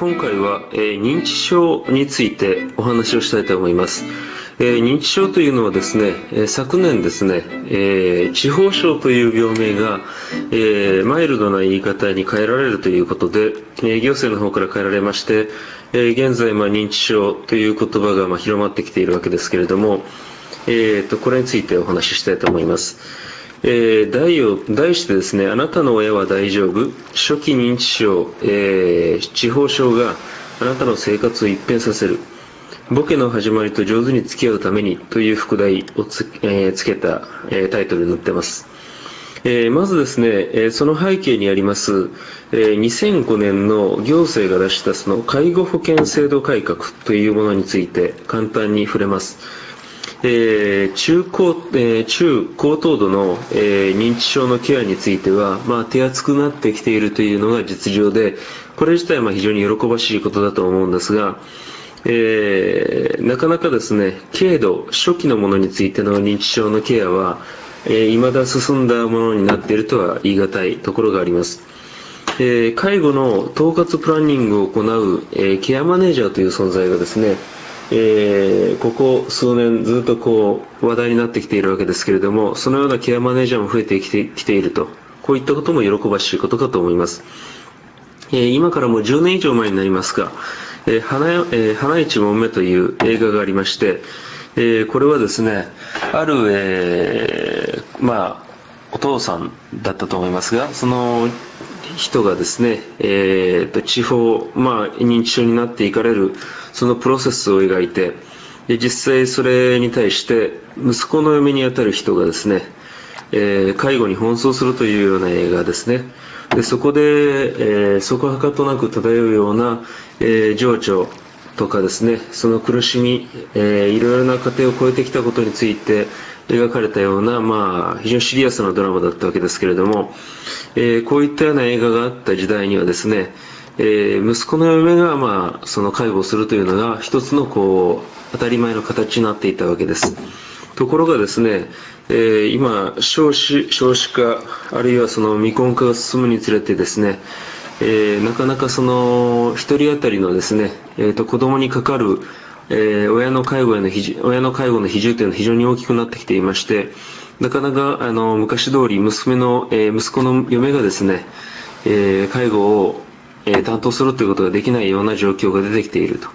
今回は、えー、認知症についてお話をしたいと思います。えー、認知症というのはですね、え昨年ですね、え地方症という病名が、えマイルドな言い方に変えられるということで、え行政の方から変えられまして、え現在、まあ、認知症という言葉が、まあ、広まってきているわけですけれども、えーと、これについてお話ししたいと思います。えー、題を題してですね、あなたの親は大丈夫？初期認知症、えー、地方症があなたの生活を一変させる。ボケの始まりと上手に付き合うためにという副題をつ,、えー、つけた、え、タイトルに載っています。え、まずですね、え、その背景にあります、えー、2005年の行政が出したその介護保険制度改革というものについて簡単に触れます。えー、中高、えー、中高等度の、えー、認知症のケアについては、まあ、手厚くなってきているというのが実情で、これ自体は非常に喜ばしいことだと思うんですが、えー、なかなかですね、軽度、初期のものについての認知症のケアは、えー、未だ進んだものになっているとは言い難いところがあります。えー、介護の統括プランニングを行う、えー、ケアマネージャーという存在がですね、えー、ここ数年ずっとこう話題になってきているわけですけれども、そのようなケアマネージャーも増えてきてきていると、こういったことも喜ばしいことかと思います。えー、今からもう10年以上前になりますが、えー、花えー、花一門目という映画がありまして、えー、これはですね、ある、えー、まあ、お父さんだったと思いますが、その人がですね、えー、と地方、まあ、認知症になっていかれるそのプロセスを描いてで実際それに対して息子の嫁にあたる人がですね、えー、介護に奔走するというような映画ですね。でそこで、えー、そこはかとなく漂うような、えー、情緒とかですねその苦しみ、えー、いろいろな過程を超えてきたことについて描かれたような、まあ、非常にシリアスなドラマだったわけですけれども、え、こういったような映画があった時代にはですね、え、息子の嫁が、まあ、その介護をするというのが一つのこう当たり前の形になっていたわけです。ところがですね、え、今少子少子化あるいはその未婚化が進むにつれてですね、えー、なかなかその1人当たりのですね、えーと、子供にかかる、えー、親の介護への親の介護の比重というのは非常に大きくなってきていましてなかなかあの昔通り娘の、えー、息子の嫁がですね、え介護をえ担当するということができないような状況が出てきていると。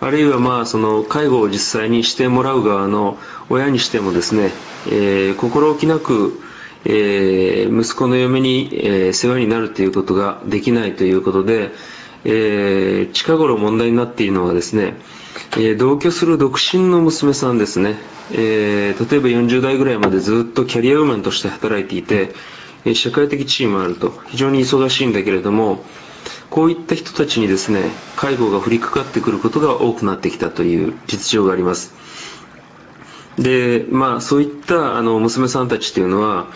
あるいはまあその介護を実際にしてもらう側の親にしてもですね、えー、心置きなく、えー、息子の嫁に、えー、世話になるということができないということで、え近頃問題になっているのはですね、え同居する独身の娘さんですね、え例えば40代ぐらいまでずっとキャリアウーマンとして働いていて、え社会的地位もあると。非常に忙しいんだけれども、こういった人たちにですね介護が降りかかってくることが多くなってきたという実情があります。でまあそういったあの娘さんたちというのは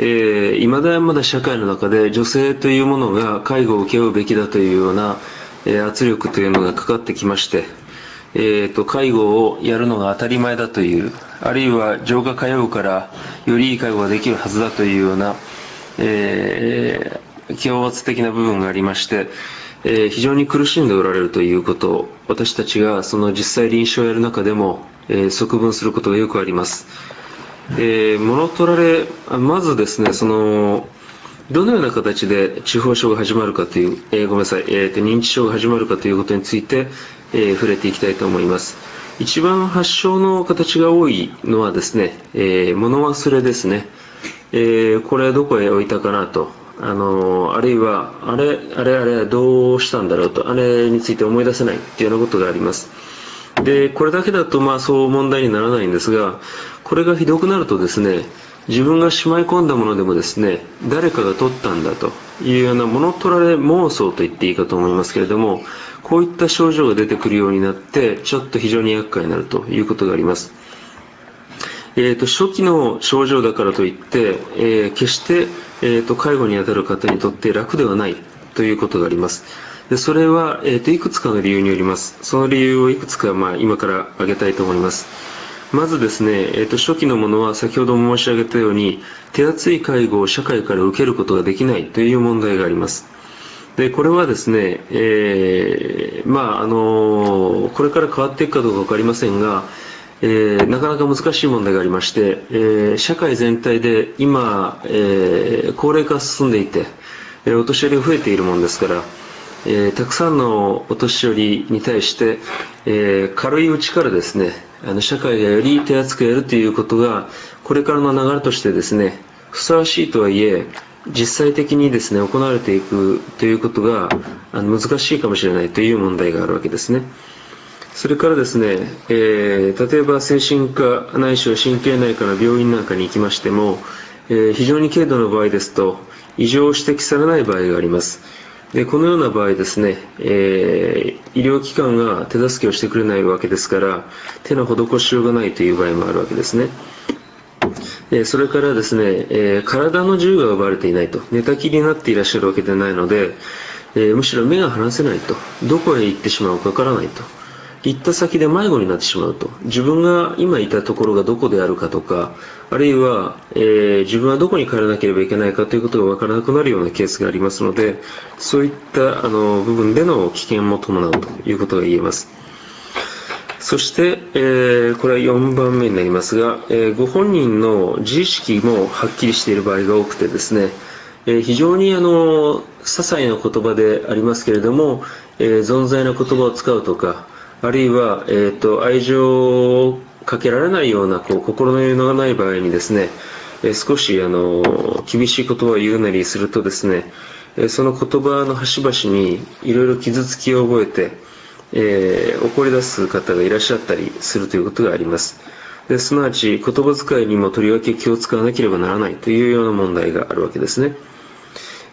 えー、未だまだ社会の中で女性というものが介護を受け負うべきだというような、え、圧力というのがかかってきまして、えーと、介護をやるのが当たり前だというあるいは情が通うからよりいい介護ができるはずだというような、え強圧的な部分がありまして、えー、非常に苦しんでおられるということを私たちがその実際臨床をやる中でも、えー、側分することがよくあります。えー、物取られ、まずですね、その、どのような形で地方症が始まるかという、えー、ごめんなさい、えー、認知症が始まるかということについて、えー、触れていきたいと思います。一番発症の形が多いのはですね、えー、物忘れですね。えー、これはどこへ置いたかなとあのあるいはあれあれあれどうしたんだろうとあれについて思い出せないっていうようなことがありますでこれだけだとまあそう問題にならないんですがこれがひどくなるとですね自分がしまい込んだものでもですね誰かが取ったんだというようなもの取られ妄想と言っていいかと思いますけれどもこういった症状が出てくるようになってちょっと非常に厄介になるということがありますえーと、初期の症状だからといって、えー、決して、えーと、介護に当たる方にとって楽ではないということがあります。でそれは、えーと、いくつかの理由によります。その理由をいくつか、まあ、今から挙げたいと思います。まずですね、えー、と初期のものは先ほども申し上げたように手厚い介護を社会から受けることができないという問題があります。でこれはですね、えー、まああのこれから変わっていくかどうか分かりませんが、えー、なかなか難しい問題がありまして、えー、社会全体で今、えー、高齢化が進んでいて、えお年寄りが増えているものですから、えたくさんのお年寄りに対して、え軽いうちからですねあの社会がより手厚くやるということがこれからの流れとしてですねふさわしいとはいえ実際的にですね行われていくということがあの難しいかもしれないという問題があるわけですね。それからですね、えー、例えば精神科ないしは神経内科の病院なんかに行きましても、えー、非常に軽度の場合ですと異常を指摘されない場合がありますでこのような場合ですね、えー、医療機関が手助けをしてくれないわけですから手の施しようがないという場合もあるわけですね。えそれからですね、え体の自由が奪われていないと寝たきりになっていらっしゃるわけではないので、えむしろ目が離せないとどこへ行ってしまうかわからないと。行った先で迷子になってしまうと。自分が今いたところがどこであるかとかあるいは、えー、自分はどこに帰らなければいけないかということが分からなくなるようなケースがありますのでそういったあの部分での危険も伴うということが言えます。そして、えー、これは4番目になりますが、えー、ご本人の自意識もはっきりしている場合が多くてですねえ非常にあの些細な言葉でありますけれども、えー、存在な言葉を使うとかあるいは、えーと、愛情をかけられないようなこう心の余裕がない場合にですね、えー、少しあの厳しい言葉を言うなりするとですね、えー、その言葉の端々にいろいろ傷つきを覚えて、えー、怒り出す方がいらっしゃったりするということがありますですなわち言葉遣いにもとりわけ気を使わなければならないというような問題があるわけですね。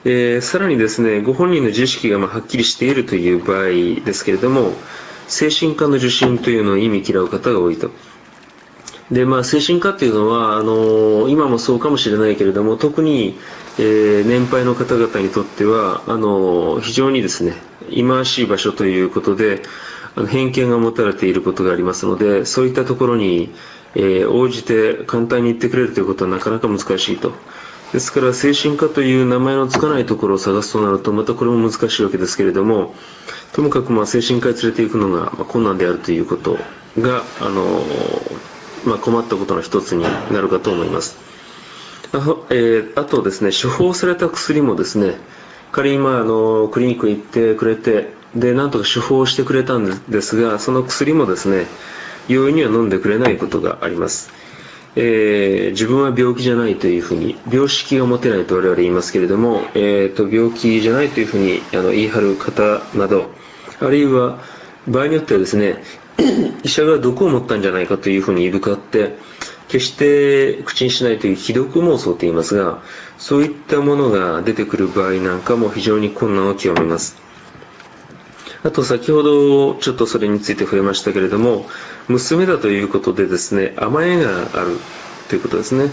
えー、さらにですね、ご本人の自意識がまはっきりしているという場合ですけれども、精神科の受診というのを意味嫌う方が多いと。で、まあ、精神科っていうのは、あの今もそうかもしれないけれども、特に、えー、年配の方々にとっては、あの非常にですね、忌まわしい場所ということで、あの偏見が持たれていることがありますので、そういったところに、えー、応じて簡単に言ってくれるということはなかなか難しいと。ですから精神科という名前の付かないところを探すとなるとまたこれも難しいわけですけれどもともかくまあ精神科へ連れて行くのが困難であるということがあの、まあ、困ったことの一つになるかと思います。あ,、えー、あとですね処方された薬もですね仮にまああのクリニックへ行ってくれてでなんとか処方してくれたんですがその薬もですね容易には飲んでくれないことがあります。えー、自分は病気じゃないというふうに病識が持てないと我々言いますけれども、えーと、病気じゃないというふうにあの言い張る方などあるいは場合によってはですね 医者が毒を持ったんじゃないかというふうに言い深って決して口にしないという既読妄想と言いますがそういったものが出てくる場合なんかも非常に困難を極めます。あと先ほどちょっとそれについて触れましたけれども娘だということでですね甘えがあるということですね。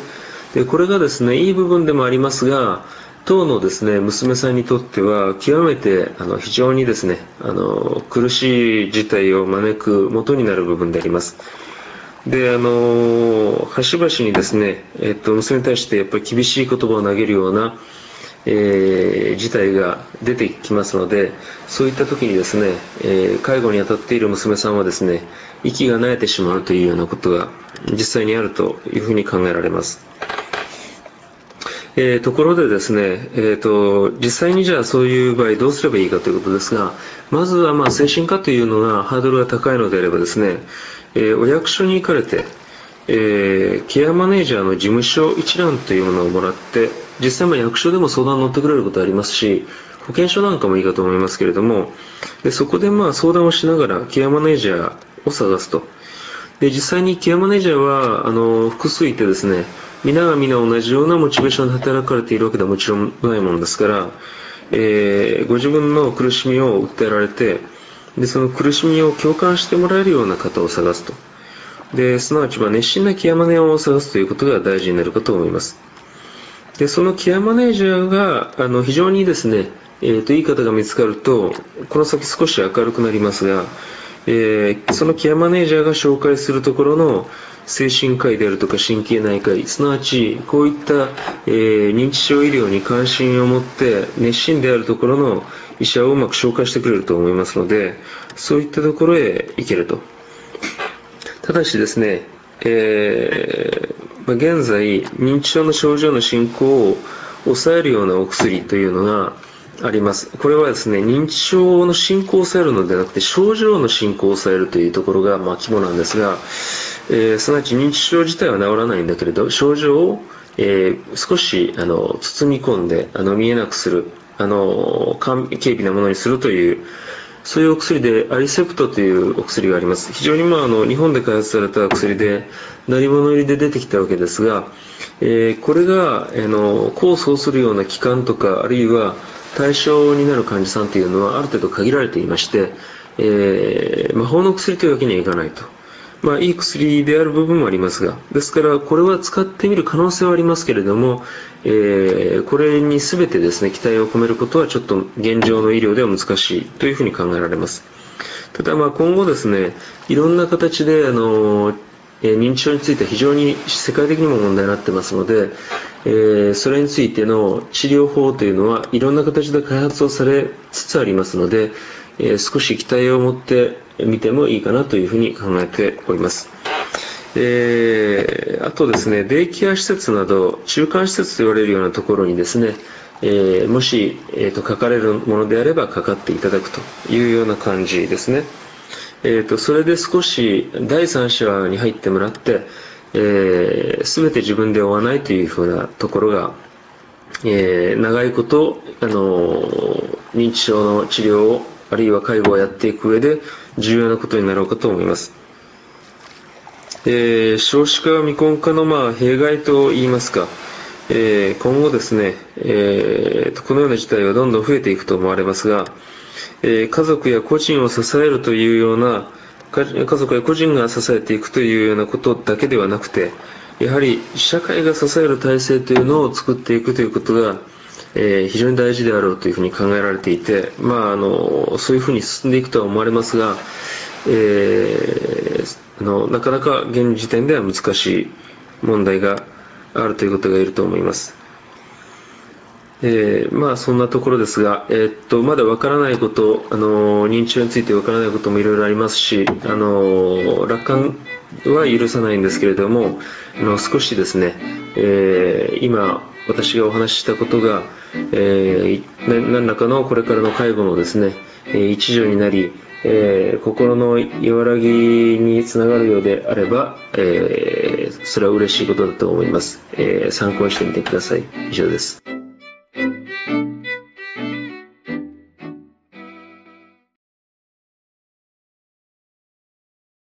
でこれがですねいい部分でもありますが当のですね娘さんにとっては極めてあの非常にですねあの苦しい事態を招く元になる部分でありますであの端々にですね、えっと、娘に対してやっぱり厳しい言葉を投げるようなえー、事態が出てきますのでそういった時にですね、えー、介護に当たっている娘さんはですね息が慣れてしまうというようなことが実際にあるというふうに考えられます。えー、ところでですね、えーと、実際にじゃあそういう場合どうすればいいかということですがまずはまあ精神科というのがハードルが高いのであればですね、えー、お役所に行かれて、えー、ケアマネージャーの事務所一覧というものをもらって実際ま役所でも相談に乗ってくれることありますし保健所なんかもいいかと思いますけれどもでそこでまあ相談をしながらケアマネージャーを探すと。で実際にケアマネージャーはあの複数いてですね皆が皆同じようなモチベーションで働かれているわけではもちろんないものですから、えー、ご自分の苦しみを訴えられてでその苦しみを共感してもらえるような方を探すと。ですなわちま熱心なケアマネを探すということが大事になるかと思います。でそのケアマネージャーがあの非常にですね、えーと、いい方が見つかるとこの先少し明るくなりますが、えー、そのケアマネージャーが紹介するところの精神科医であるとか神経内科医すなわちこういった、えー、認知症医療に関心を持って熱心であるところの医者をうまく紹介してくれると思いますので、そういったところへ行けると。ただしですね、えー、現在、認知症の症状の進行を抑えるようなお薬というのがあります。これはですね、認知症の進行を抑えるのではなくて、症状の進行を抑えるというところが、まあ、肝なんですが、えー、すなわち認知症自体は治らないんだけれど、症状を、えー、少しあの包み込んであの見えなくする、あの軽微なものにするという、そういうお薬でアリセプトというお薬があります。非常にまああの日本で開発された薬で、鳴り物入りで出てきたわけですが、えー、これが、あの功を奏するような期間とか、あるいは対象になる患者さんというのはある程度限られていまして、えー、魔法の薬というわけにはいかないと。まあ、いい薬である部分もありますが、ですから、これは使ってみる可能性はありますけれども、えー、これに全てですね、期待を込めることはちょっと現状の医療では難しいというふうに考えられます。ただ、まあ、今後ですね、いろんな形で、あの、えー、認知症については非常に世界的にも問題になってますので、えー、それについての治療法というのはいろんな形で開発をされつつありますので、えー、少し期待を持って見てもいいかなというふうに考えております。えー、あとですね、デイケア施設など、中間施設と言われるようなところにですね、えー、もし、えーと、書かれるものであればかかっていただくというような感じですね。えーと、それで少し第三者に入ってもらって、えー、全て自分で追わないというふうなところが、えー、長いこと、あの認知症の治療をあるいは介護をやっていく上で重要なことになろうかと思います。えー、少子化未婚化のまあ弊害といいますか、えー、今後ですね、えー、このような事態はどんどん増えていくと思われますが、えー、家族や個人を支えるというような家族や個人が支えていくというようなことだけではなくてやはり社会が支える体制というのを作っていくということが、えー、非常に大事であろうというふうに考えられていて、まあ、あのそういうふうに進んでいくとは思われますが、えー、あのなかなか現時点では難しい問題があるということが言えると思います。えー、まあそんなところですが、えー、っとまだわからないこと、あの認知症についてわからないこともいろいろありますし、あの楽観は許さないんですけれども、あの少しですね、えー、今私がお話ししたことが、えー、何らかのこれからの介護のですね、一助になり、えー、心の和らぎにつながるようであれば、えー、それは嬉しいことだと思います、えー、参考にしてみてください。以上です。